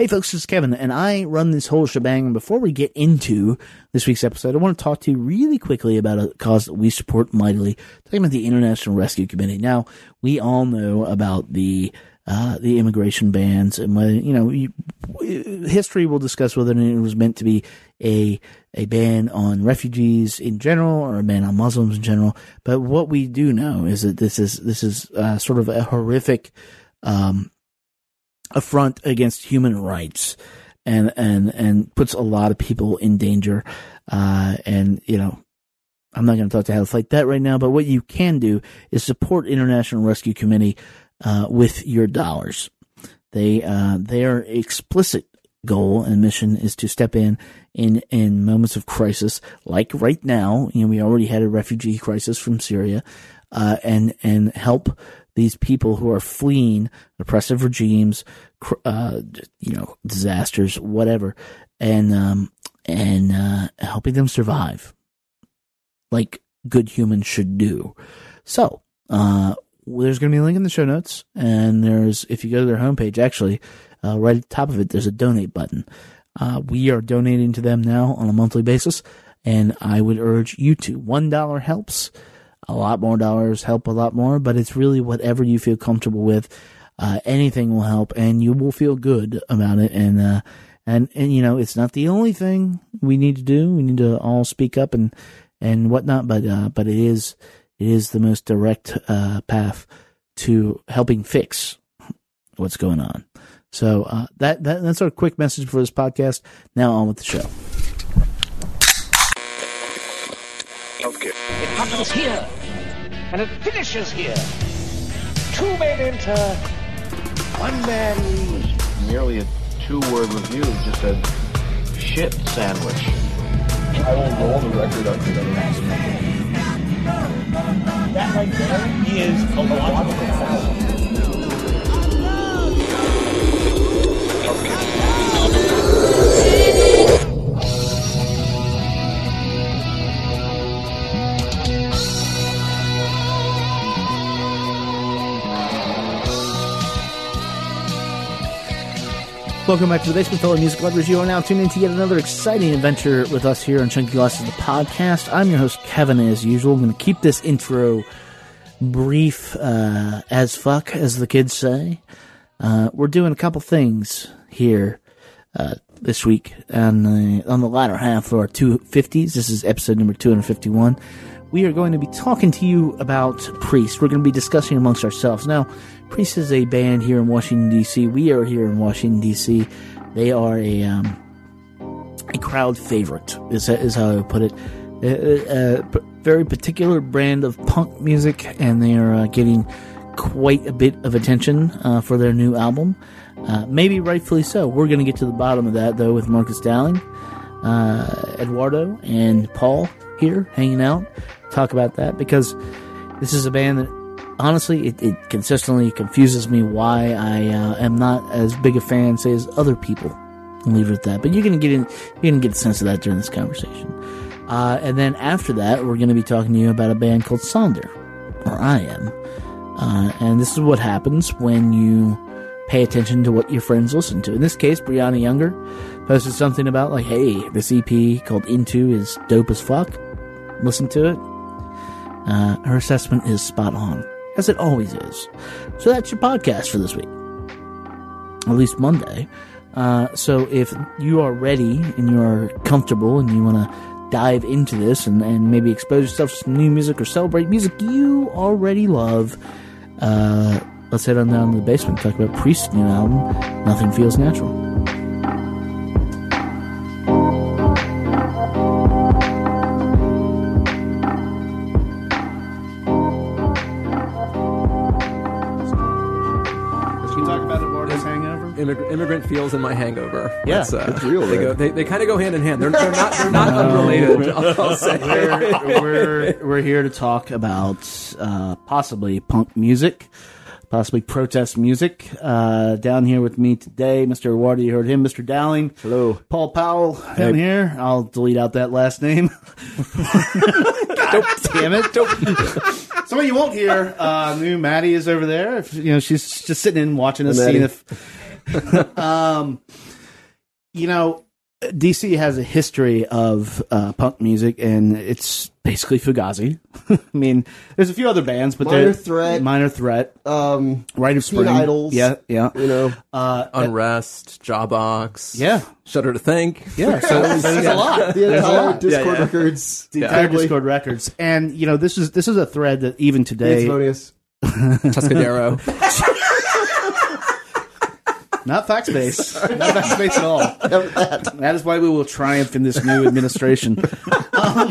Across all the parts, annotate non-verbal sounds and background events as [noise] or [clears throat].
Hey folks, this is Kevin, and I run this whole shebang. And before we get into this week's episode, I want to talk to you really quickly about a cause that we support mightily, talking about the International Rescue Committee. Now, we all know about the uh, the immigration bans, and you know, you, history will discuss whether it was meant to be a a ban on refugees in general or a ban on Muslims in general. But what we do know is that this is this is uh, sort of a horrific. Um, affront against human rights and and and puts a lot of people in danger. Uh, and you know, I'm not going to talk to how to fight that right now. But what you can do is support International Rescue Committee uh, with your dollars. They uh, their explicit goal and mission is to step in in in moments of crisis, like right now. You know, we already had a refugee crisis from Syria, uh, and and help these people who are fleeing oppressive regimes, uh, you know, disasters, whatever, and um, and uh, helping them survive, like good humans should do. So, uh, there's going to be a link in the show notes, and there's if you go to their homepage, actually, uh, right at the top of it, there's a donate button. Uh, we are donating to them now on a monthly basis, and I would urge you to. One dollar helps a lot more dollars help a lot more, but it's really whatever you feel comfortable with. Uh, anything will help and you will feel good about it. And, uh, and, and, you know, it's not the only thing we need to do. We need to all speak up and, and whatnot, but, uh, but it is, it is the most direct, uh, path to helping fix what's going on. So, uh, that, that, that's our quick message for this podcast. Now on with the show. Okay. It happens here, and it finishes here. Two men enter, one man leaves. Merely a two-word review just a shit sandwich. I will roll the record up to the next last That right there is a logical fallacy. Welcome back to the Basement Fellow Music Lovers. You are now tuned in to yet another exciting adventure with us here on Chunky Glasses, the podcast. I'm your host, Kevin, as usual. I'm going to keep this intro brief uh, as fuck, as the kids say. Uh, we're doing a couple things here uh, this week on the, on the latter half of our 250s. This is episode number 251. We are going to be talking to you about priests. We're going to be discussing amongst ourselves. Now, Priest is a band here in Washington D.C. We are here in Washington D.C. They are a um, a crowd favorite. Is is how I would put it. A, a, a very particular brand of punk music, and they are uh, getting quite a bit of attention uh, for their new album. Uh, maybe rightfully so. We're going to get to the bottom of that though with Marcus Dowling, uh, Eduardo, and Paul here hanging out. Talk about that because this is a band that honestly, it, it consistently confuses me why I uh, am not as big a fan, say, as other people. I'll leave it at that. But you're gonna get in, you're gonna get a sense of that during this conversation. Uh, and then after that, we're gonna be talking to you about a band called Sonder, or I am. Uh, and this is what happens when you pay attention to what your friends listen to. In this case, Brianna Younger posted something about like, "Hey, this EP called Into is dope as fuck. Listen to it." Uh, her assessment is spot on as it always is. So that's your podcast for this week, at least Monday. Uh, so if you are ready and you are comfortable and you want to dive into this and, and maybe expose yourself to some new music or celebrate music you already love, uh, let's head on down to the basement and talk about Priest's new album, Nothing Feels Natural. Immig- immigrant feels in my hangover. Yeah, That's, uh, it's real, They, go, they, they kind of go hand in hand. They're, they're not they're not unrelated. [laughs] I'll, I'll say. we're, we're we're here to talk about uh, possibly punk music, possibly protest music. Uh, down here with me today, Mr. Eduardo, you heard him, Mr. Dowling. Hello. Paul Powell down here. I'll delete out that last name. [laughs] God damn it. Somebody you won't hear, uh, new Maddie is over there. If, you know, she's just sitting in watching us, Hey, seeing if. [laughs] um, you know, DC has a history of uh, punk music, and it's basically Fugazi. [laughs] I mean, there's a few other bands, but Minor they're Threat. Minor Threat, Um, Rite of Spring, Idols. yeah, yeah, you know, uh, Unrest, Jawbox. yeah, Shudder to Think. yeah. So, [laughs] so there's a lot. the There's a entire lot. Dischord Yeah, yeah. records. The entire. Dischord records, and you know, this is this is a thread that even today, Antimonious. Tuscadero. Not fact based, [laughs] not fact based at all. That is why we will triumph in this new administration. [laughs] Um,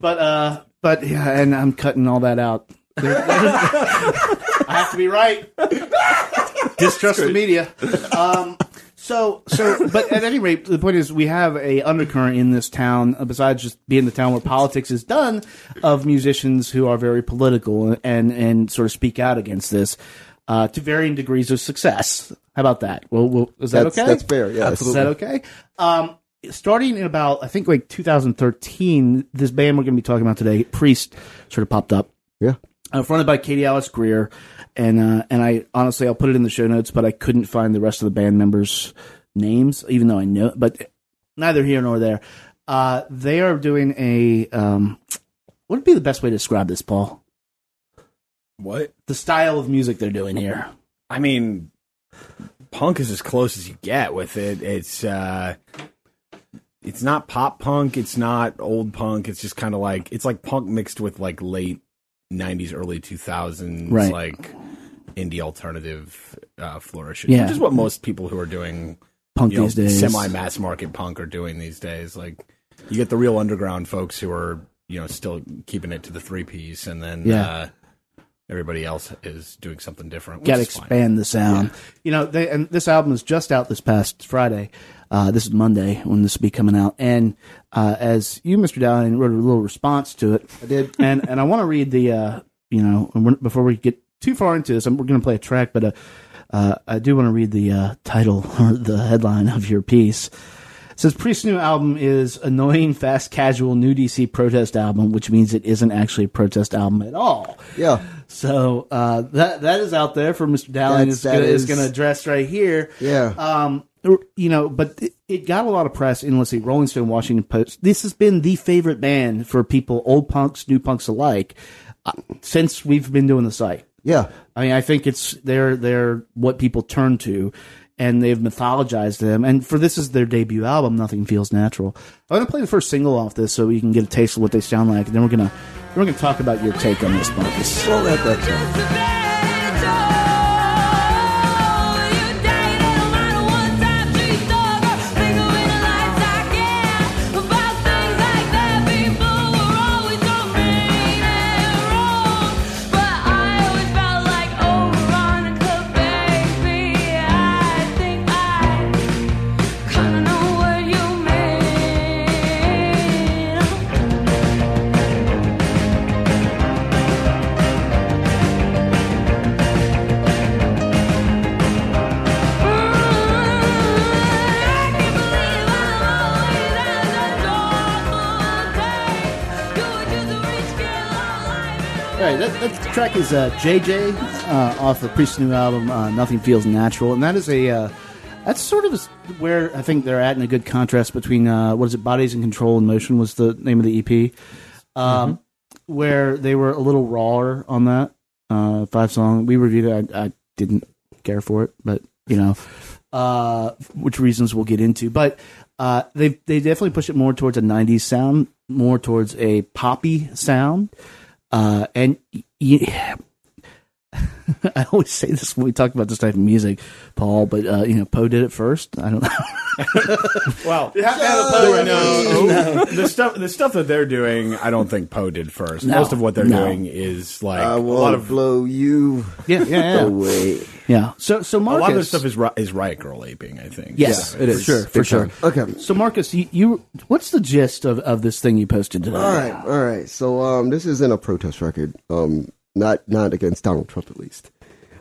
but uh, but yeah, and I'm cutting all that out. I have to be right. Distrust the media. Um, so so, but at any rate, the point is we have a undercurrent in this town uh, besides just being the town where politics is done of musicians who are very political and and sort of speak out against this. Uh, to varying degrees of success. How about that? Well, well is that That's, okay? that's fair. Yes. Is that okay? Um, starting in about, I think like 2013, this band we're going to be talking about today, Priest, sort of popped up. Yeah. Uh, fronted by Katie Alice Greer, and uh, and I honestly I'll put it in the show notes, but I couldn't find the rest of the band members' names, even though I know. But neither here nor there. Uh, they are doing a um, what would be the best way to describe this, Paul? What? The style of music they're doing here. I mean, punk is as close as you get with it. It's uh it's not pop punk, it's not old punk, it's just kind of like it's like punk mixed with like late 90s early 2000s Right. like indie alternative uh flourishes, Yeah. which is what most people who are doing Punk you know, these days. semi mass market punk are doing these days. Like you get the real underground folks who are, you know, still keeping it to the three piece and then Yeah. uh everybody else is doing something different. got to is fine. expand the sound. You know, they, and this album is just out this past Friday. Uh, this is Monday when this will be coming out. And uh, as you, Mr. Dowling, wrote a little response to it, I did. And and I want to read the, uh, you know, before we get too far into this, I'm, we're going to play a track, but uh, uh, I do want to read the uh, title [laughs] or the headline of your piece. It says Priest's new album is annoying, fast, casual, new DC protest album, which means it isn't actually a protest album at all. Yeah. So uh, that that is out there for Mr. That's- is gonna, is is- going to address right here. Yeah. Um, you know, but it, it got a lot of press in let's see, Rolling Stone, Washington Post. This has been the favorite band for people, old punks, new punks alike, uh, since we've been doing the site. Yeah. I mean, I think it's they're they're what people turn to, and they've mythologized them. And for this is their debut album, Nothing Feels Natural. I'm gonna play the first single off this so you can get a taste of what they sound like, and then we're gonna we're gonna talk about your take on this, Marcus. Well, that, that's right. Track is uh, JJ uh, off the Priest's new album, uh, Nothing Feels Natural, and that is a uh, that's sort of where I think they're at in a good contrast between uh, what is it, Bodies in Control and Motion was the name of the EP, um, where they were a little rawer on that uh, five song. We reviewed it. I, I didn't care for it, but you know, uh, which reasons we'll get into. But uh, they they definitely push it more towards a '90s sound, more towards a poppy sound. Uh, and y- y- [laughs] I always say this when we talk about this type of music, Paul, but uh, you know, Poe did it first. I don't know. [laughs] Well, You have to have a Poe. no, the stuff the stuff that they're doing, I don't think Poe did first. No. Most of what they're No. doing is like I a want lot of blow you Yeah, yeah, yeah. away. yeah. So, so Marcus, a Marcus, lot of this stuff is is riot girl aping. I think. yes, it is. for sure, for sure. time. Okay. So, Marcus, you, you, what's the gist of, of this thing you posted today? All right, all right. So um, this isn't a protest record. Um, not not against Donald Trump at least.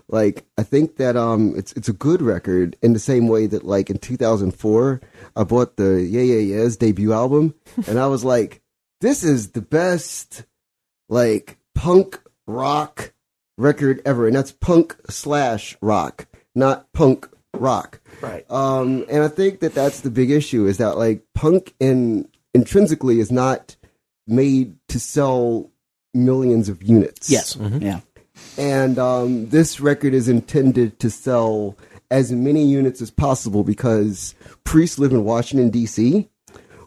Like I think that um, it's it's a good record in the same way that like in 2004 I bought the Yeah Yeah Yeahs debut album and I was like, this is the best like punk rock record ever, and that's punk slash rock, not punk rock. Right. Um, and I think that that's the big issue is that like punk in intrinsically is not made to sell millions of units. Yes. Yeah. And um, this record is intended to sell as many units as possible because priests live in Washington, D.C.,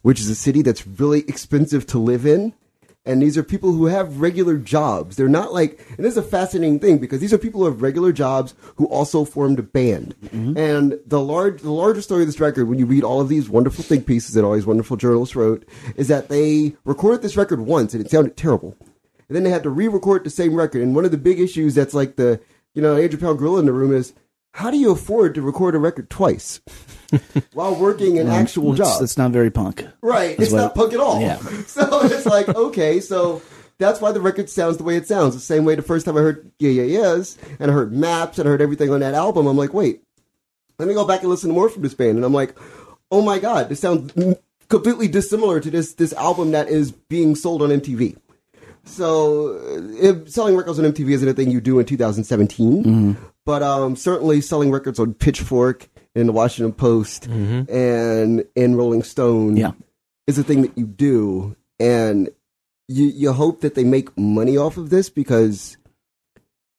which is a city that's really expensive to live in. And these are people who have regular jobs. They're not like, and this is a fascinating thing because these are people who have regular jobs who also formed a band. And the large, the larger story of this record, when you read all of these wonderful think pieces that all these wonderful journalists wrote, is that they recorded this record once and it sounded terrible. And then they had to re-record the same record. And one of the big issues that's like the, you know, Andrew Pound gorilla in the room is, how do you afford to record a record twice [laughs] while working an actual That's, job? that's not very punk. Right. It's what- not punk at all. Yeah. [laughs] So it's like, okay, so that's why the record sounds the way it sounds. The same way the first time I heard Yeah Yeah Yeahs and I heard Maps and I heard everything on that album, I'm like, wait, let me go back and listen to more from this band. And I'm like, oh my God, this sounds completely dissimilar to this, this album that is being sold on MTV. So uh, if selling records on MTV isn't a thing you do in 2017, but um, certainly selling records on Pitchfork and the Washington Post and in Rolling Stone Yeah. is a thing that you do, and you you hope that they make money off of this because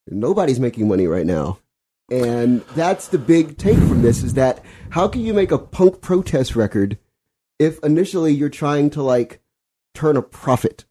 nobody's making money right now. And that's the big take from this is that how can you make a punk protest record if initially you're trying to like turn a profit?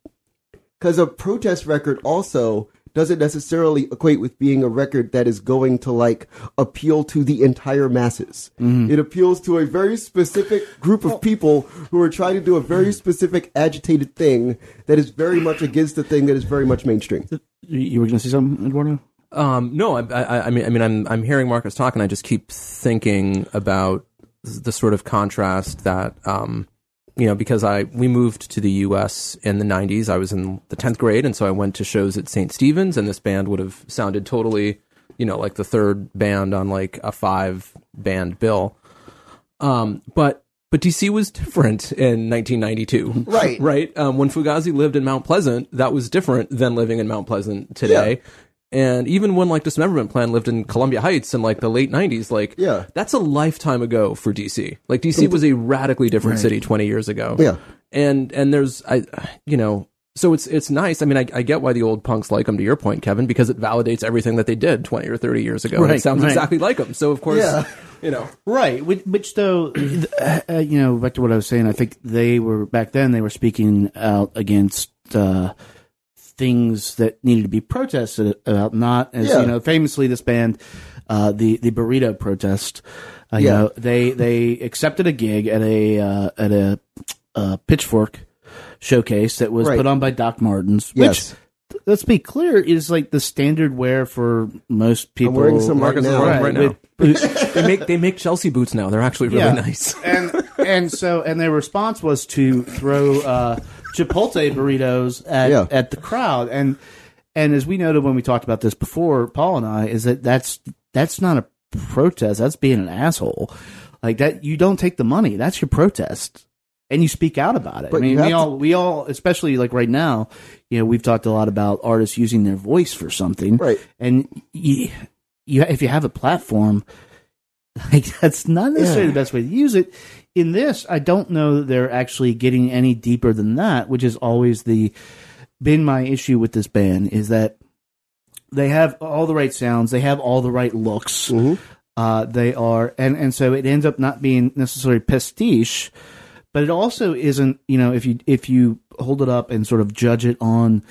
Because a protest record also doesn't necessarily equate with being a record that is going to like appeal to the entire masses. It appeals to a very specific group of people who are trying to do a very specific agitated thing that is very much against the thing that is very much mainstream. You- You were going to say something, Eduardo? Um, no, I, I, I mean, I mean, I'm, I'm hearing Marcus talk, and I just keep thinking about the sort of contrast that, um, you know, because I we moved to the U.S. in the '90s. I was in the 10th grade, and so I went to shows at St. Stephen's, and this band would have sounded totally, you know, like the third band on like a five band bill. Um, but but DC was different in 1992, Right. [laughs] right. Um, when Fugazi lived in Mount Pleasant, that was different than living in Mount Pleasant today. And even when like Dismemberment Plan lived in Columbia Heights in like the late 90s, like Yeah. that's a lifetime ago for DC. Like DC was a radically different city 20 years ago. Yeah. And and there's I you know so it's it's nice. I mean, I, I get why the old punks like them. To your point, Kevin, because it validates everything that they did twenty or thirty years ago. and Right, it sounds right. exactly like them. So of course, Yeah. you know, Right, which, which though, [clears throat] uh, you know, back to what I was saying, I think they were back then they were speaking out against uh, things that needed to be protested about, not as Yeah. you know, famously this band, uh, the the burrito protest. Uh, You Yeah. know, they they accepted a gig at a uh, at a uh, pitchfork showcase that was Right. put on by Doc Martens, Yes. which let's be clear is like the standard wear for most people. wearing some right Marcus is now. wearing them right now. [laughs] they make they make Chelsea boots now. They're actually really Yeah. nice. and and so and their response was to throw uh, Chipotle burritos at Yeah. at the crowd and and as we noted when we talked about this before, Paul and I, is that that's that's not a protest. That's being an asshole. Like that, you don't take the money. That's your protest, and you speak out about it. But I mean, we have to- all we all, especially like right now, you know, we've talked a lot about artists using their voice for something, Right. And you, you if you have a platform, [laughs] like that's not necessarily the best way to use it. In this, I don't know that they're actually getting any deeper than that, which is always the been my issue with this band is that they have all the right sounds, they have all the right looks. Uh, they are, and and so it ends up not being necessarily pastiche, but it also isn't. You know, if you if you hold it up and sort of judge it on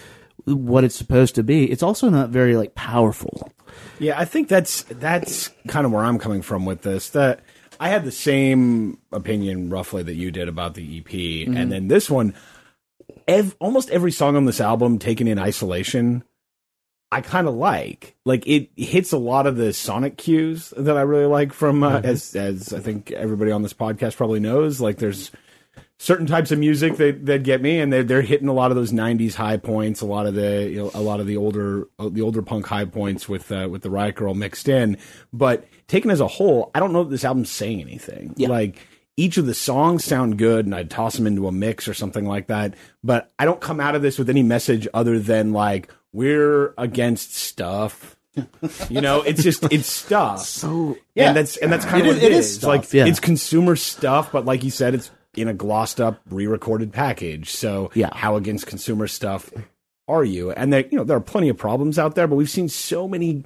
what it's supposed to be, it's also not very like powerful. Yeah, I think that's that's kind of where I'm coming from with this. That I had the same opinion roughly that you did about the EP, and then this one, ev- almost every song on this album taken in isolation, I kind of like. Like it hits a lot of the sonic cues that I really like from uh, as as I think everybody on this podcast probably knows. Like there's certain types of music that, that get me, and they're they're hitting a lot of those '90s high points, a lot of the you know, a lot of the older uh, the older punk high points with uh, with the Riot Girl mixed in. But taken as a whole, I don't know that this album's saying anything. Like each of the songs sound good, and I'd toss them into a mix or something like that. But I don't come out of this with any message other than like we're against stuff. You know, it's just it's [laughs] stuff. So Yeah. and that's and that's kind It of is- what it it is is. like yeah. it's consumer stuff, but like you said, it's in a glossed up, re-recorded package. So Yeah. how against consumer stuff are you? And there, you know, there are plenty of problems out there, but we've seen so many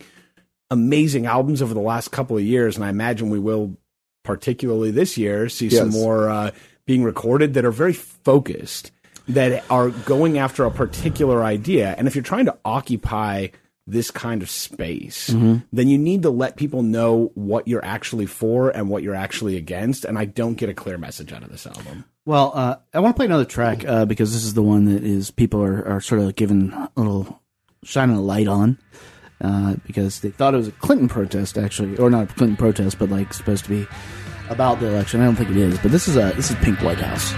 amazing albums over the last couple of years, and I imagine we will, particularly this year, see some more uh, being recorded that are very focused, that are going after a particular idea. And if you're trying to occupy this kind of space, then you need to let people know what you're actually for and what you're actually against. And I don't get a clear message out of this album. Well, uh, I want to play another track uh, because this is the one that is people are, are sort of giving a little shining a light on uh, because they thought it was a Clinton protest actually, or not a Clinton protest, but like supposed to be about the election. I don't think it is, but this is a this is Pink White House.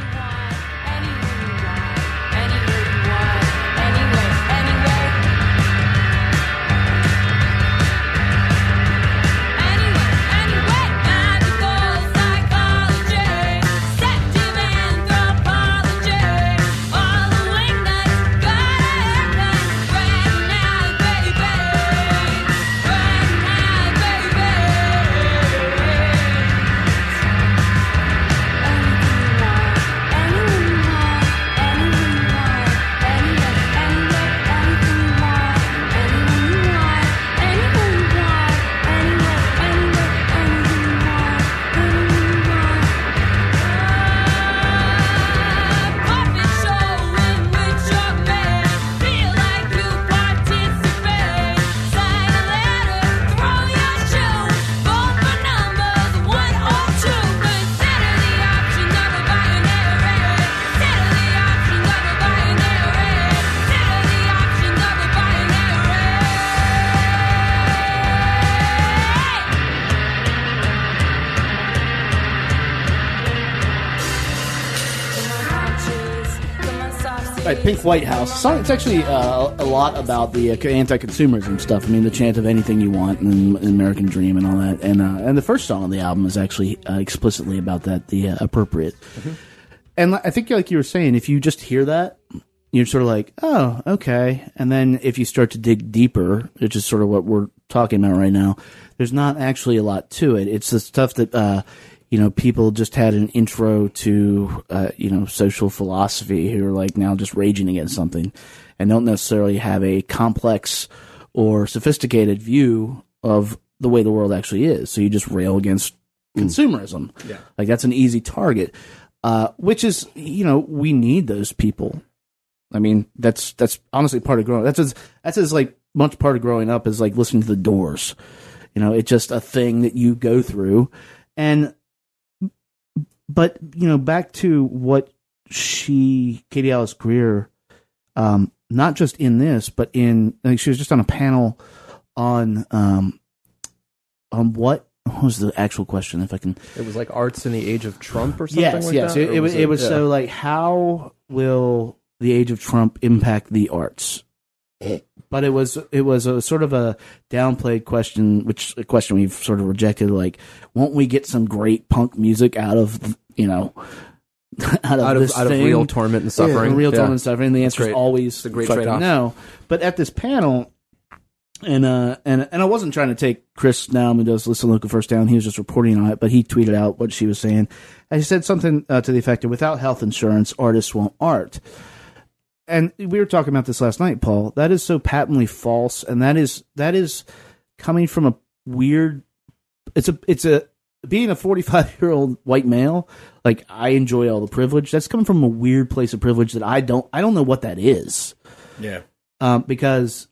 Pink White House. Song, it's actually uh, a lot about the uh, anti-consumerism stuff. I mean, the chant of anything you want and, and American Dream and all that. And uh, and the first song on the album is actually uh, explicitly about that, the uh, appropriate. And I think, like you were saying, if you just hear that, you're sort of like, oh, okay. And then if you start to dig deeper, which is sort of what we're talking about right now, there's not actually a lot to it. It's the stuff that, uh, you know, people just had an intro to, uh, you know, social philosophy who are like now just raging against something and don't necessarily have a complex or sophisticated view of the way the world actually is. So you just rail against consumerism. Yeah. Like that's an easy target. Uh, which is, you know, we need those people. I mean, that's that's honestly part of growing. That's as that's as like much part of growing up as like listening to the Doors. You know, it's just a thing that you go through, and but you know, back to what she, Katie Alice Greer, um, not just in this, but in like she was just on a panel on um on what, what was the actual question? If I can It was like arts in the age of Trump or something yes, like yes. that? It, it was. It was yeah. so like, how will the age of Trump impact the arts? But it was it was a sort of a downplayed question, which a question we've sort of rejected. Like, won't we get some great punk music out of you know [laughs] out of out of out of real torment and suffering. real Yeah. torment and suffering. The answer is always It's a great trade-off. no. But at this panel, and uh, and and I wasn't trying to take Chris who does Listen Local First Down. He was just reporting on it, but he tweeted out what she was saying. And he said something uh, to the effect of, "Without health insurance, artists won't art." And we were talking about this last night, Paul. That is so patently false, and that is that is coming from a weird. It's a it's a being a 45 year old white male like i enjoy all the privilege that's coming from a weird place of privilege that i don't i don't know what that is Yeah. um, because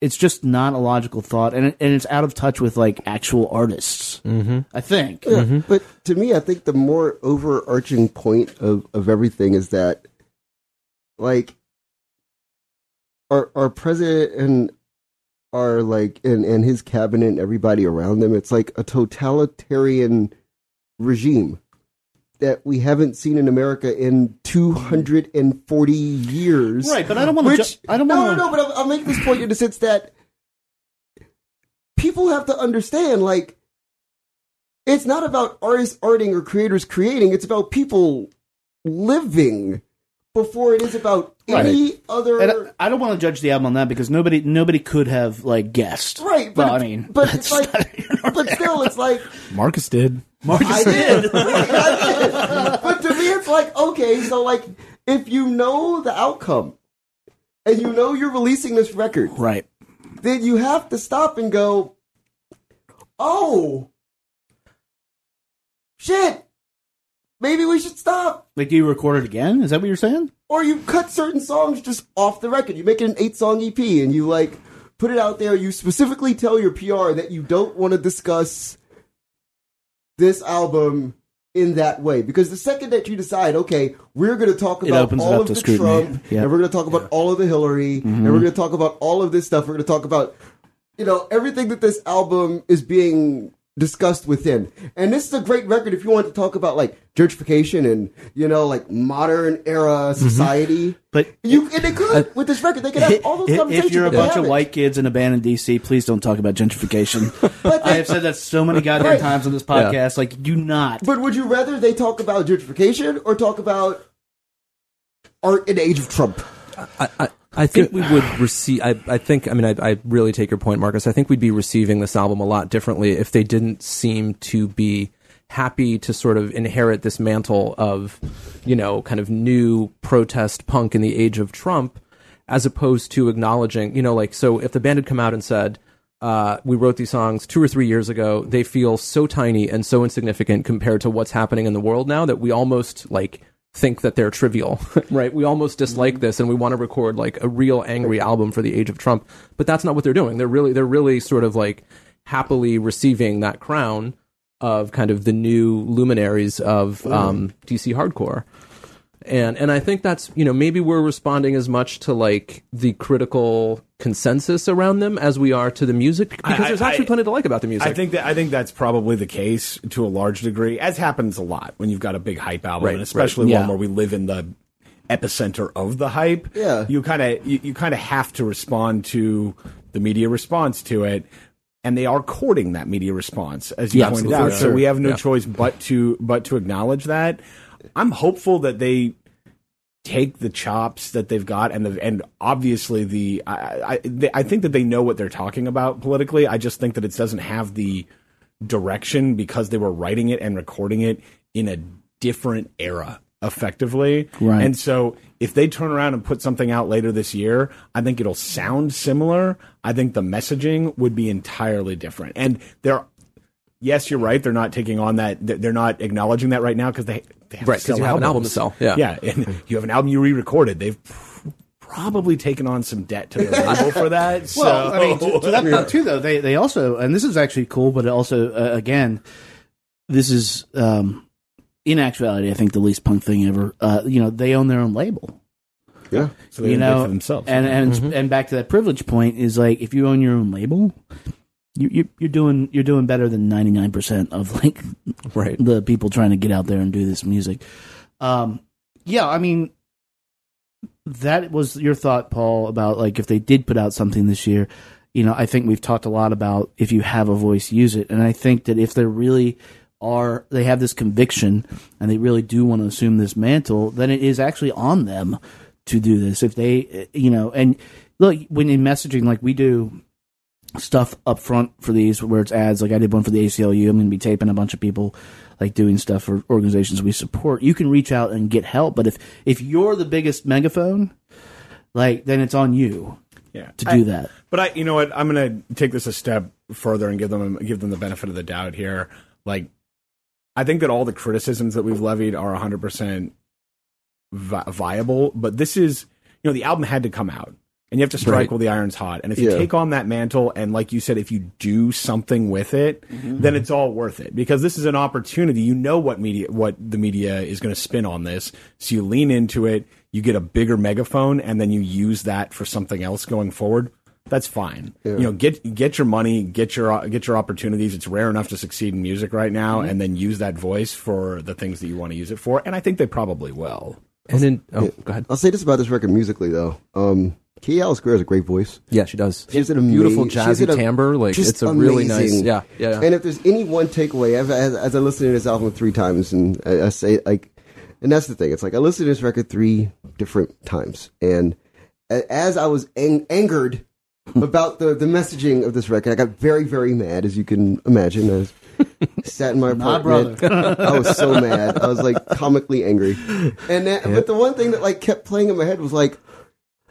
it's just not a logical thought and, it, and it's out of touch with like actual artists Mm-hmm. i think Yeah, But to me, I think the more overarching point of, of everything is that, like, our our president and our like and, and his cabinet and everybody around them, it's like a totalitarian regime that we haven't seen in America in two hundred and forty years. right but i don't want to ju- i don't no, want no, no. But I'll, I'll make this point in the sense that people have to understand, like, it's not about artists arting or creators creating. It's about people living before it is about any other. And I, I don't want to judge the album on that because nobody nobody could have like guessed. Right, but Well, I mean, but it's like, [laughs] but still, it's like Marcus did. I did. [laughs] I did. But to me, it's like, okay, so like, if you know the outcome and you know you're releasing this record, right. then you have to stop and go, oh, shit, maybe we should stop. Like, do you record it again? Is that what you're saying? Or you cut certain songs just off the record. You make it an eight song EP and you like put it out there. You specifically tell your PR that you don't want to discuss this album in that way. Because the second that you decide, okay, we're going to talk about opens all up of the scrutiny. Trump, Yeah. Mm-hmm. and we're going to talk about all of the Hillary, and we're going to talk about all of this stuff. We're going to talk about, you know, everything that this album is being discussed within. And this is a great record if you want to talk about like gentrification and, you know, like modern era society. Mm-hmm. But You and they could with this record. They could have all those if, conversations. if you're a bunch of haven't. white kids in a band in DC, please don't talk about gentrification. [laughs] I have said that so many goddamn Right. times on this podcast. Like, do not. But would you rather they talk about gentrification or talk about art in the age of Trump? I, I, I think we would receive. I, I think. I mean, I, I really take your point, Marcus. I think we'd be receiving this album a lot differently if they didn't seem to be happy to sort of inherit this mantle of, you know, kind of new protest punk in the age of Trump, as opposed to acknowledging, you know, like so if the band had come out and said. Uh, we wrote these songs two or three years ago. They feel so tiny and so insignificant compared to what's happening in the world now that we almost like think that they're trivial, [laughs] right? We almost dislike this and we want to record like a real angry album for the age of Trump, but that's not what they're doing. They're really they're really sort of like happily receiving that crown of kind of the new luminaries of um, DC hardcore. And and I think that's you know maybe we're responding as much to like the critical consensus around them as we are to the music because I- there's I- actually plenty to like about the music. I think that I think that's probably the case to a large degree, as happens a lot when you've got a big hype album, Right, and especially right. one where we live in the epicenter of the hype. Yeah. you kind of you, you kind of have to respond to the media response to it. And they are courting that media response, as you Yeah, pointed absolutely. out. So we have no Yeah. choice but to but to acknowledge that. I'm hopeful that they take the chops that they've got and the and obviously the I I, they, I think that they know what they're talking about politically. I just think that it doesn't have the direction because they were writing it and recording it in a different era effectively. Right. And so if they turn around and put something out later this year, I think it'll sound similar. I think the messaging would be entirely different. And they're yes, you're right. They're not taking on that. They're not acknowledging that right now because they, they have Right, to 'cause sell you have an album albums. to sell. Yeah. yeah. And you have an album you re-recorded. They've probably taken on some debt to their [laughs] label for that. So. [laughs] Well, I mean, to, to that point too, though, they they also, and this is actually cool, but also uh, again, this is um, in actuality, I think the least punk thing ever. Uh, you know, they own their own label. Yeah. so they you did know, for themselves. and and and back to that privilege point is like if you own your own label, you, you you're doing you're doing better than ninety nine percent of like right. the people trying to get out there and do this music. Um, yeah, I mean, that was your thought, Paul, about like if they did put out something this year. You know, I think we've talked a lot about if you have a voice, use it, and I think that if they really are, they have this conviction and they really do want to assume this mantle, then it is actually on them to do this. If they, you know, and look when in messaging like we do stuff up front for these where it's ads. Like I did one for the ACLU. I'm going to be taping a bunch of people like doing stuff for organizations we support. You can reach out and get help, but if if you're the biggest megaphone, like then it's on you yeah. to I- do that. But I, you know what? I'm going to take this a step further and give them give them the benefit of the doubt here. Like, I think that all the criticisms that we've levied are 100 percent vi- viable. But this is, you know, the album had to come out, and you have to strike Right. while the iron's hot. And if you Yeah. take on that mantle, and like you said, if you do something with it, then it's all worth it because this is an opportunity. You know what media, what the media is going to spin on this, so you lean into it. You get a bigger megaphone, and then you use that for something else going forward that's fine. You know, get get your money, get your get your opportunities. It's rare enough to succeed in music right now, and then use that voice for the things that you want to use it for. And I think they probably will. And then oh, go ahead. I'll say this about this record musically though. Um, Katie Alice Greer has a great voice. Yeah, she does. She's an beautiful amazing, jazzy timbre. Like just it's a really nice. amazing. Yeah, yeah. And if there's any one takeaway, I've, as, as I listened to this album three times, and I, I say like, And that's the thing. It's like I listened to this record three different times, and as I was ang- angered [laughs] about the the messaging of this record, I got very very mad, as you can imagine. I was [laughs] sat in my Nah, apartment. I was so mad. I was like comically angry. And that, but the one thing that like kept playing in my head was like,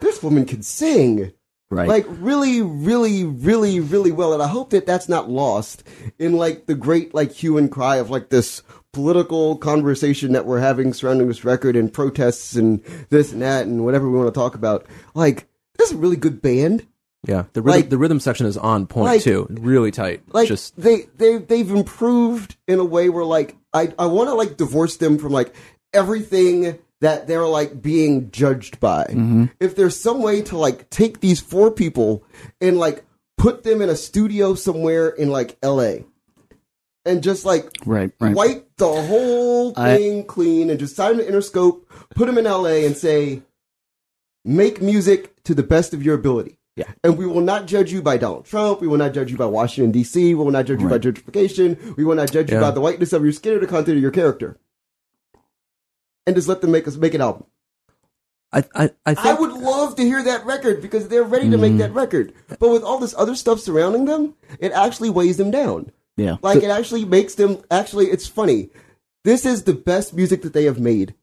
this woman can sing Right. like really, really, really, really well. And I hope that that's not lost in like the great like hue and cry of like this political conversation that we're having surrounding this record and protests and this and that and whatever we want to talk about. Like, this is a really good band. Yeah, the rhythm, Like- the rhythm section is on point like- too, really tight. Like just they they they've improved in a way where like I I want to like divorce them from like everything that they're like being judged by. Mm-hmm. If there's some way to like take these four people and like put them in a studio somewhere in like L.A. and just like right, right. wipe the whole I- thing clean and just sign an Interscope, put them in LA and say, make music to the best of your ability. Yeah. And we will not judge you by Donald Trump. We will not judge you by Washington, D.C. We will not judge you by gentrification. We will not judge you Yeah. by the whiteness of your skin or the content of your character. And just let them make us make an album. I I, I I would love to hear that record because they're ready to Mm. make that record. But with all this other stuff surrounding them, it actually weighs them down. Yeah. Like it actually makes them actually it's funny. This is the best music that they have made.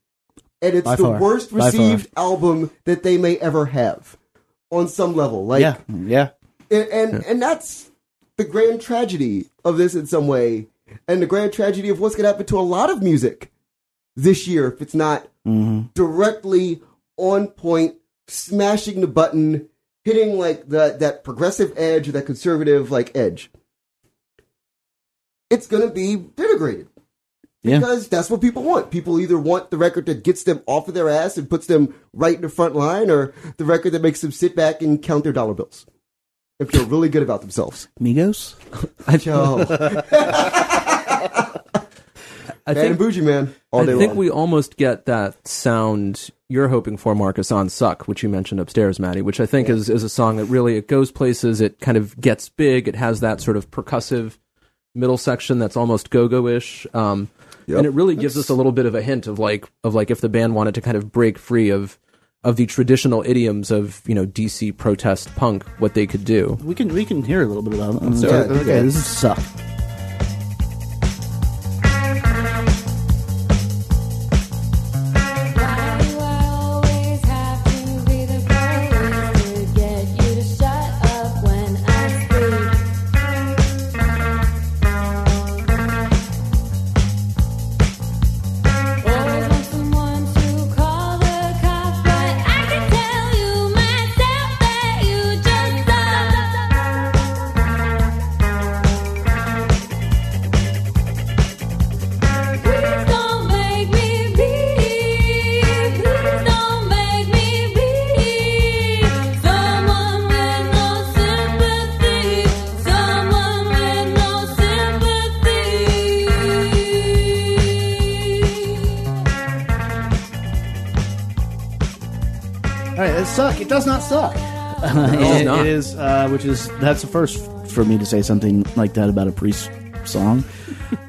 And it's By the far. worst By received album that they may ever have on some level. Like yeah. Yeah. and and, and that's the grand tragedy of this in some way. And the grand tragedy of what's gonna happen to a lot of music this year if it's not hmm directly on point, smashing the button, hitting like that that progressive edge or that conservative like edge. It's gonna be denigrated. Yeah. Because that's what people want. People either want the record that gets them off of their ass and puts them right in the front line, or the record that makes them sit back and count their dollar bills and feel really good about themselves. Migos. [laughs] Yo, [laughs] I man and think bougie man, all I day think long. we almost get that sound you're hoping for, Marcus, on "Suck," which you mentioned upstairs, Maddie. Which I think is is a song that really it goes places. It kind of gets big. It has that sort of percussive middle section that's almost go-go ish. Um, Yep. and it really gives us a little bit of a hint of like of like if the band wanted to kind of break free of of the traditional idioms of you know DC protest punk, what they could do. We can we can hear a little bit about it. do okay, it. okay, this is suck. It does not suck. [laughs] does It- not. it is, uh, which is that's the first for me to say something like that about a priest song. [laughs]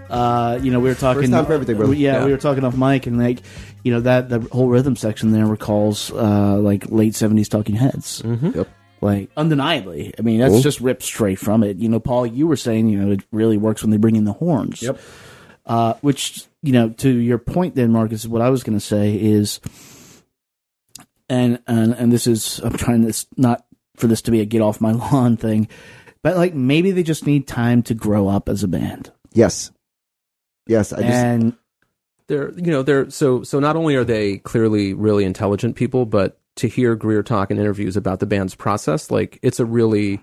Uh, you know, we were talking. First time for everything, brother. Yeah, Yeah. we were talking off mic, and like, you know, that the whole rhythm section there recalls uh, like late seventies Talking Heads. Yep. Like undeniably, I mean that's Cool. just ripped straight from it. You know, Paul, you were saying, you know, it really works when they bring in the horns. Yep. Uh, which you know, to your point, then Marcus, what I was going to say is, and and and this is I'm trying this not for this to be a get off my [laughs] lawn thing, but like maybe they just need time to grow up as a band, Yes. Yes. I just and they're you know they're so so not only are they clearly really intelligent people but to hear greer talk in interviews about the band's process like it's a really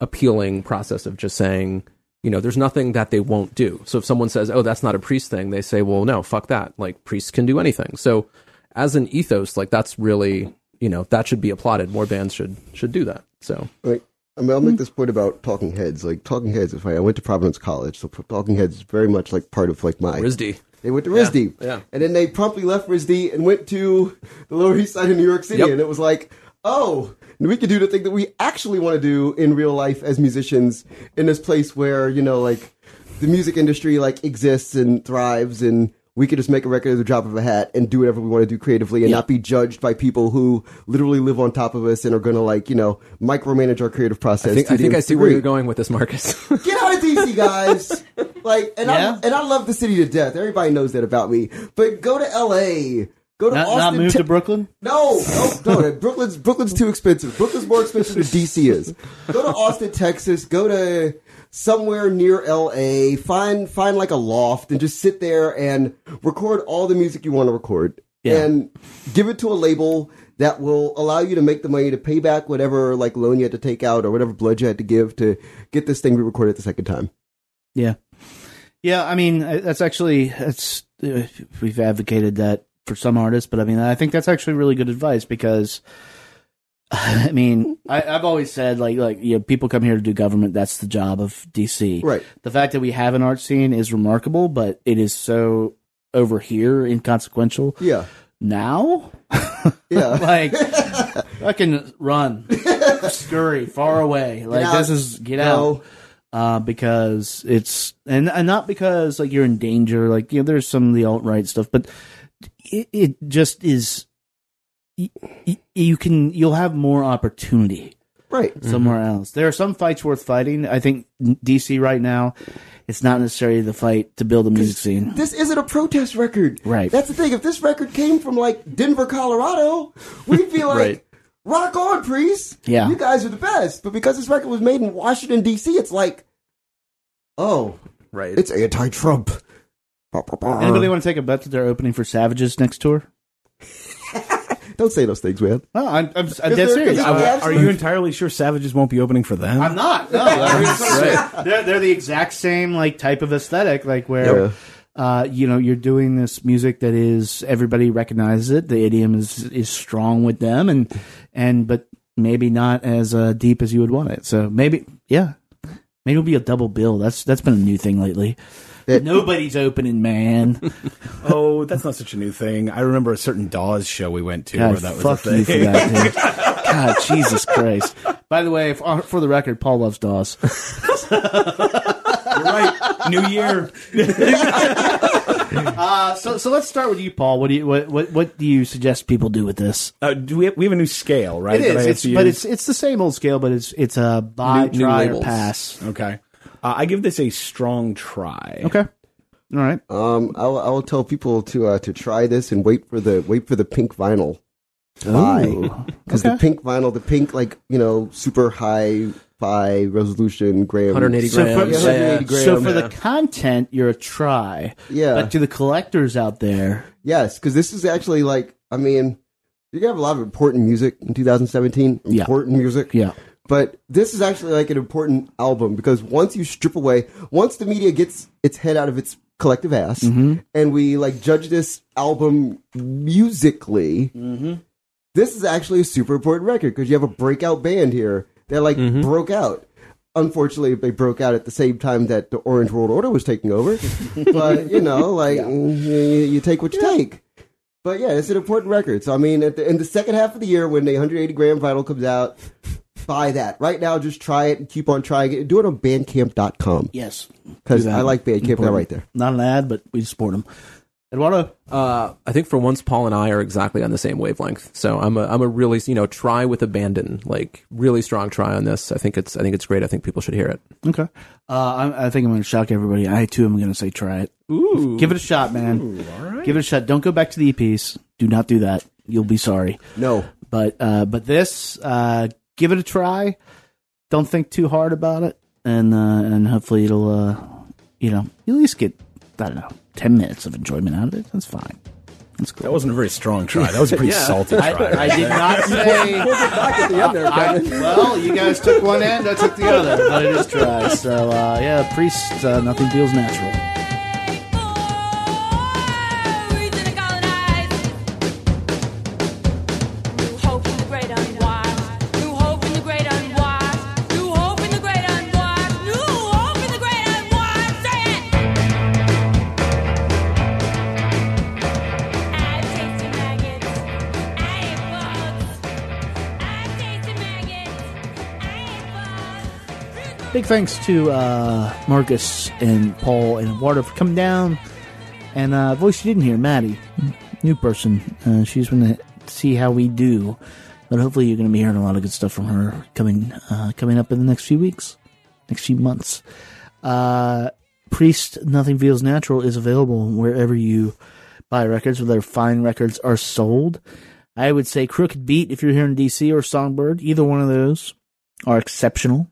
appealing process of just saying you know there's nothing that they won't do so if someone says oh that's not a priest thing they say well no fuck that like priests can do anything so as an ethos like that's really you know that should be applauded more bands should should do that so Like, I mean, I'll make this point about Talking Heads. Like, Talking Heads, if I, I went to Providence College, so Talking Heads is very much like part of like my. RISD They went to RISD. yeah. And then they promptly left RISD and went to the Lower East Side of New York City. Yep. And it was like, oh, we could do the thing that we actually want to do in real life as musicians in this place where, you know, like the music industry like exists and thrives and we could just make a record at the drop of a hat and do whatever we want to do creatively and Yeah. not be judged by people who literally live on top of us and are going to like you know micromanage our creative process. I think, I, think I see where you're going with this, Marcus. [laughs] Get out of DC, guys! like, and Yeah? I and I love the city to death. Everybody knows that about me. But go to L.A. Go to Not, Austin. not move Te- to Brooklyn. no, no, no. [laughs] Brooklyn's Brooklyn's too expensive. Brooklyn's more expensive than DC is. Go to Austin, Texas. Go to somewhere near LA. Find find like a loft and just sit there and record all the music you want to record. Yeah. And give it to a label that will allow you to make the money to pay back whatever like loan you had to take out or whatever blood you had to give to get this thing re-recorded the second time. Yeah, yeah. I mean, that's actually that's uh, we've advocated that for some artists, but I mean, I think that's actually really good advice because. [laughs] I mean, I, I've always said like like you know people come here to do government. That's the job of DC. Right. The fact that we have an art scene is remarkable, but it is so over here inconsequential. Yeah. Now, [laughs] Yeah. like [laughs] I can run, scurry far away. Like out. this is get No. out uh, because it's and, and not because like you're in danger. Like you know, there's some of the alt right stuff, but it, it just is. Y- y- You can you'll have more opportunity right. somewhere mm-hmm. else. There are some fights worth fighting. I think DC right now, it's not necessarily the fight to build a music scene. This isn't a protest record. Right. That's the thing. If this record came from like Denver, Colorado, we'd be [laughs] like, Right. rock on, Priest. Yeah. You guys are the best. But because this record was made in Washington, D.C., it's like, oh, right. it's anti Trump. Anybody want to take a bet that they're opening for Savages next tour? Don't say those things, man. No, I'm, I'm, I'm dead there- serious. is I- Are you entirely sure Savages won't be opening for them? I'm not. No, they're, they're the exact same like type of aesthetic, like where Yeah. uh, you know you're doing this music that is everybody recognizes it. The idiom is is strong with them, and and but maybe not as uh, deep as you would want it. So maybe yeah, maybe it'll be a double bill. That's that's been a new thing lately. It- Nobody's opening, man. [laughs] oh, that's not such a new thing. I remember a certain Dawes show we went to God, where that was fuck a thing. you for that, dude. [laughs] God, Jesus Christ. By the way, for, uh, for the record, Paul loves Dawes. [laughs] You're right. New year. [laughs] Uh, so so let's start with you, Paul. What do you what what, what do you suggest people do with this? Uh, do we have, we have a new scale, right? It that I is, have it's, but use? it's it's the same old scale, but it's it's a buy, New- new try, or pass. okay. Uh, I give this a strong try. Okay, all right. Um, I'll, I'll tell people to uh, to try this and wait for the wait for the pink vinyl. Why? Because the pink vinyl, the pink like you know super high fi resolution gram, 180 So for, grams. Yeah, so, 180 so gram. for the content, you're a try. Yeah. But to the collectors out there, Yes, because this is actually like, I mean, you have a lot of important music in 2017. Yeah. Important music. yeah, But this is actually like an important album because once you strip away, once the media gets its head out of its collective ass Mm-hmm. and we like judge this album musically, Mm-hmm. this is actually a super important record because you have a breakout band here that like broke out. Unfortunately, they broke out at the same time that the Orange World Order was taking over. [laughs] but you know, like mm, you, you take what you take. But yeah, it's an important record. So I mean, at the, in the second half of the year, when the 180 gram vinyl comes out, buy that. Right now, just try it and keep on trying it. Do it on Bandcamp.com yes, because I like Bandcamp. That Important. right there. Not an ad, but we support them. Eduardo, Uh, I think for once, Paul and I are exactly on the same wavelength. So I'm a I'm a really you know try with abandon, like really strong try on this. I think it's I think it's great. I think people should hear it. okay. Uh, I, I think I'm going to shock everybody. I too am going to say try it. Ooh, Give it a shot, man. All right, Give it a shot. Don't go back to the EPs. Do not do that. You'll be sorry. No, But uh, but this, uh, give it a try. Don't think too hard about it, and uh, and hopefully it'll uh, you know you at least get I don't know ten minutes of enjoyment out of it. That's fine. That's cool. That wasn't a very strong try. That was a pretty [laughs] salty I, try. I did not say. back at the end there, [laughs] I, well, you guys took one end, I took the other, but it is dry. So uh, yeah, priest, uh, nothing feels natural. Big thanks to uh, Marcus and Paul and Eduardo for coming down And uh, voice you didn't hear, Maddie, new person. Uh, she's going to see how we do, but hopefully you're going to be hearing a lot of good stuff from her coming uh, coming up in the next few weeks, next few months. Uh, Priest, Nothing Feels Natural is available wherever you buy records, whether fine records are sold. I would say Crooked Beat if you're here in DC or Songbyrd, either one of those are exceptional,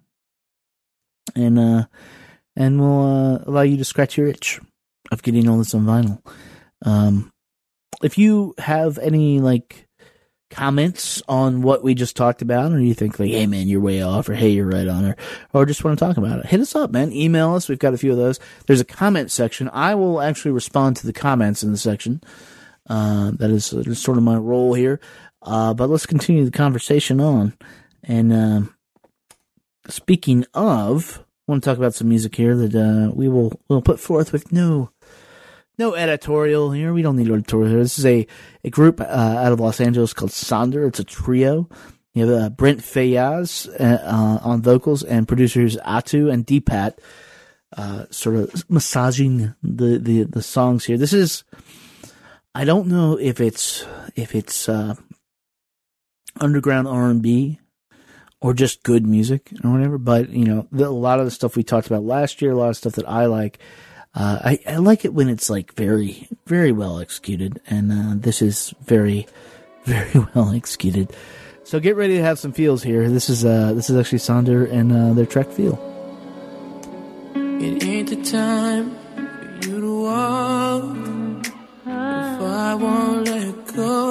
and uh, and will uh, allow you to scratch your itch of getting all this on vinyl. Um, if you have any like comments on what we just talked about, or you think like, hey man, you're way off, or hey, you're right on, or or just want to talk about it, hit us up, man. Email us. We've got a few of those. There's a comment section. I will actually respond to the comments in the section. Uh, that is uh, sort of my role here. Uh, but let's continue the conversation on. And um speaking of, I want to talk about some music here that uh, we will will put forth with no no editorial here. We don't need editorial here. This is a, a group uh, out of Los Angeles called Sonder. It's a trio. You have uh, Brent Faiyaz uh, uh, on vocals and producers Atu and Dpat uh, sort of massaging the, the, the songs here. This is, I don't know if it's, if it's, underground R&B or just good music or whatever, but you know, the, a lot of the stuff we talked about last year, a lot of stuff that I like, uh, I, I like it when it's like very, very well executed, and uh, this is very, [laughs] very well executed. So get ready to have some feels here. This is uh, this is actually Sonder and uh, their track "Feel." It ain't the time for you to walk if I won't let go.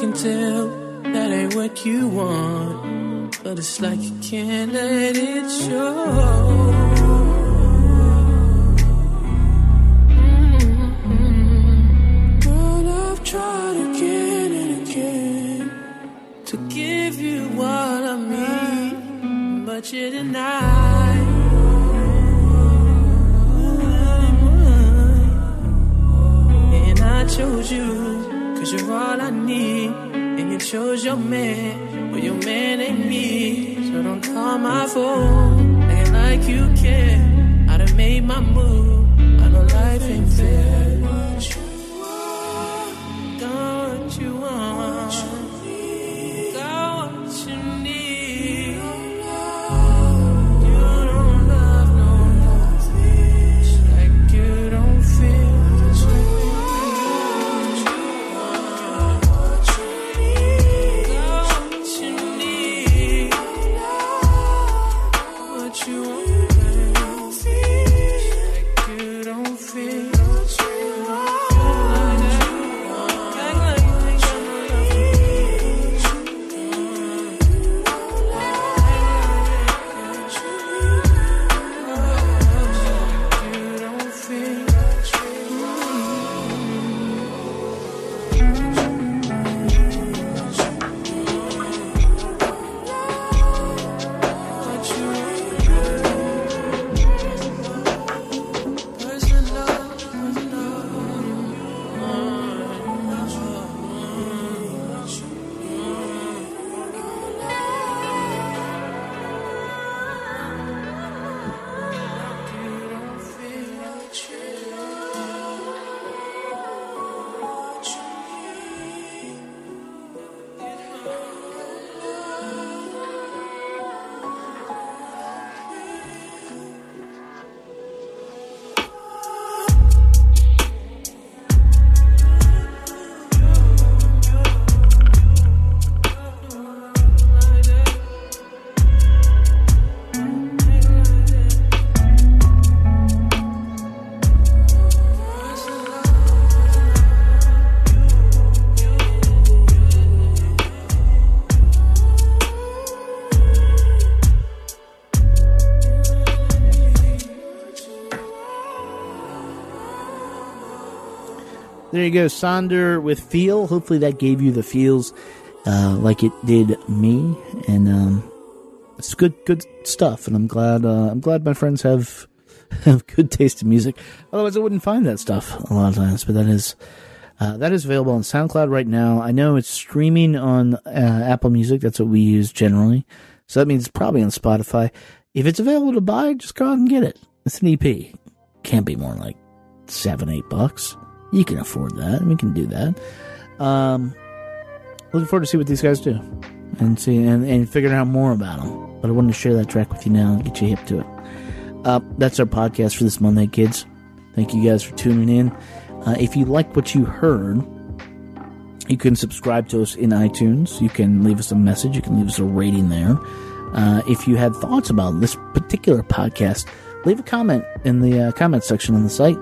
Can tell that ain't what you want, but it's like you can't let it show. But I've tried again and again to give you what I need, but you deny. And I chose you, cause you're all I need. And you chose your man, but your man ain't me. So don't call my phone, ain't like you care. I done made my move, There you go, Sonder with "Feel." Hopefully that gave you the feels, uh, like it did me, and um, it's good, good stuff. And I'm glad, uh, I'm glad my friends have [laughs] have good taste in music. Otherwise, I wouldn't find that stuff a lot of times. But that is Uh, that is available on SoundCloud right now. I know it's streaming on uh, Apple Music. That's what we use generally. So that means it's probably on Spotify. If it's available to buy, just go out and get it. It's an EP. Can't be more like seven, eight bucks. You can afford that. We can do that. Um, looking forward to see what these guys do and see and, and figuring out more about them. But I wanted to share that track with you now and get you hip to it. Uh, that's our podcast for this Monday, kids. Thank you guys for tuning in. Uh, if you like what you heard, you can subscribe to us in iTunes. You can leave us a message. You can leave us a rating there. Uh, if you had thoughts about this particular podcast, leave a comment in the uh, comment section on the site.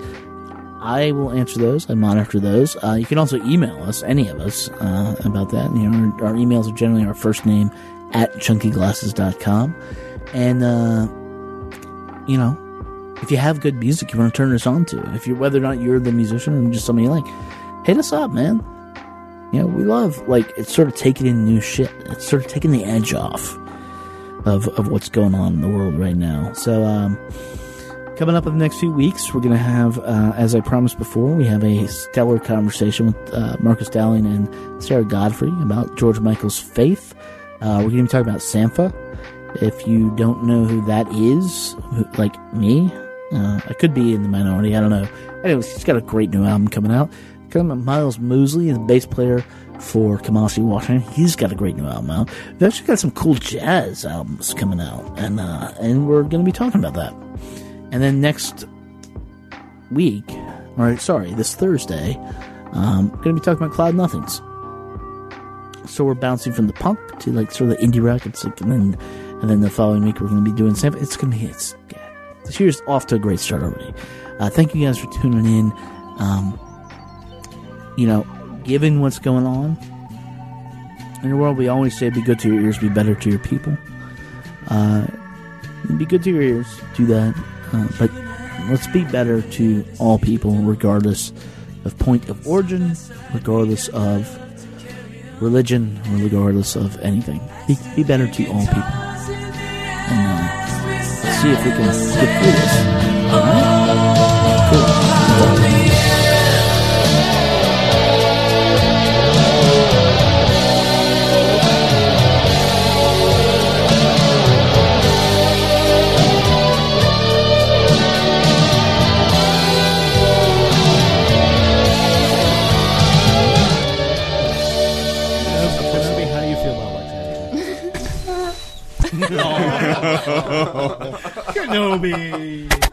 I will answer those. I monitor those. Uh, you can also email us, any of us, uh, about that. You know, our, our emails are generally our first name at chunkyglasses.com. And, uh, you know, if you have good music you want to turn us on to, if you're whether or not you're the musician or just somebody you like, hit us up, man. You know, we love like it's sort of taking in new shit. It's sort of taking the edge off of of what's going on in the world right now. So, um, coming up in the next few weeks, we're gonna have, uh, as I promised before, we have a stellar conversation with uh, Marcus Dowling and Sarah Godfrey about George Michael's faith. Uh, we're gonna be talking about Sampha. If you don't know who that is, who, like me, uh, I could be in the minority. I don't know. Anyways, he's got a great new album coming out. Coming Miles Mosley, the bass player for Kamasi Washington. He's got a great new album out. We've actually got some cool jazz albums coming out, and uh, and we're going to be talking about that. And then next week, or sorry, this Thursday, um, going to be talking about Cloud Nothings. So we're bouncing from the punk to like sort of the indie rock. It's like, and then and then the following week we're going to be doing Sam. It's going to be it's this year's off to a great start already. Uh, thank you guys for tuning in. Um, you know, given what's going on in the world, we always say be good to your ears, be better to your people. Uh, be good to your ears, do that. Uh, but let's be better to all people, regardless of point of origin, regardless of religion, or regardless of anything. Be, be better to all people. And uh, see if we can get through this. All right? Cool. [laughs] Kenobi.